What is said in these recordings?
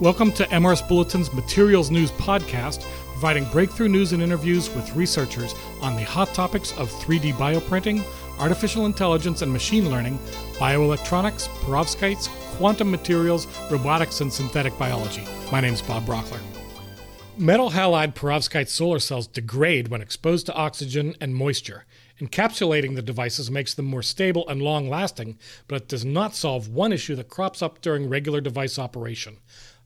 Welcome to MRS Bulletin's Materials News Podcast, providing breakthrough news and interviews with researchers on the hot topics of 3D bioprinting, artificial intelligence and machine learning, bioelectronics, perovskites, quantum materials, robotics, and synthetic biology. My name is Bob Braughler. Metal halide perovskite solar cells degrade when exposed to oxygen and moisture. Encapsulating the devices makes them more stable and long lasting, but it does not solve one issue that crops up during regular device operation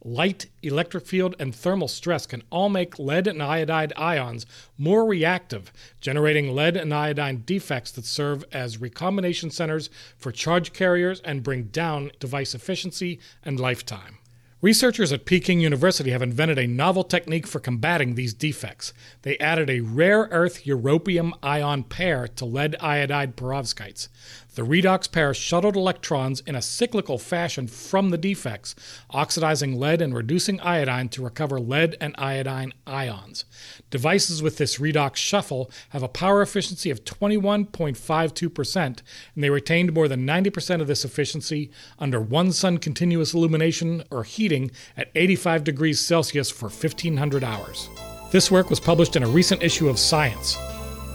Light, electric field, and thermal stress can all make lead and iodide ions more reactive, generating lead and iodine defects that serve as recombination centers for charge carriers and bring down device efficiency and lifetime. Researchers at Peking University have invented a novel technique for combating these defects. They added a rare earth europium ion pair to lead iodide perovskites. The redox pair shuttled electrons in a cyclical fashion from the defects, oxidizing lead and reducing iodine to recover lead and iodine ions. Devices with this redox shuttle have a power efficiency of 21.52%, and they retained more than 90% of this efficiency under one sun continuous illumination or heating at 85 degrees Celsius for 1500 hours. This work was published in a recent issue of Science.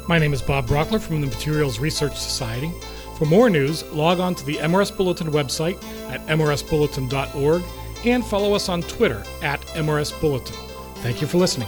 My name is Bob Braughler from the Materials Research Society. For more news, log on to the MRS Bulletin website at mrsbulletin.org and follow us on Twitter at MRS Bulletin. Thank you for listening.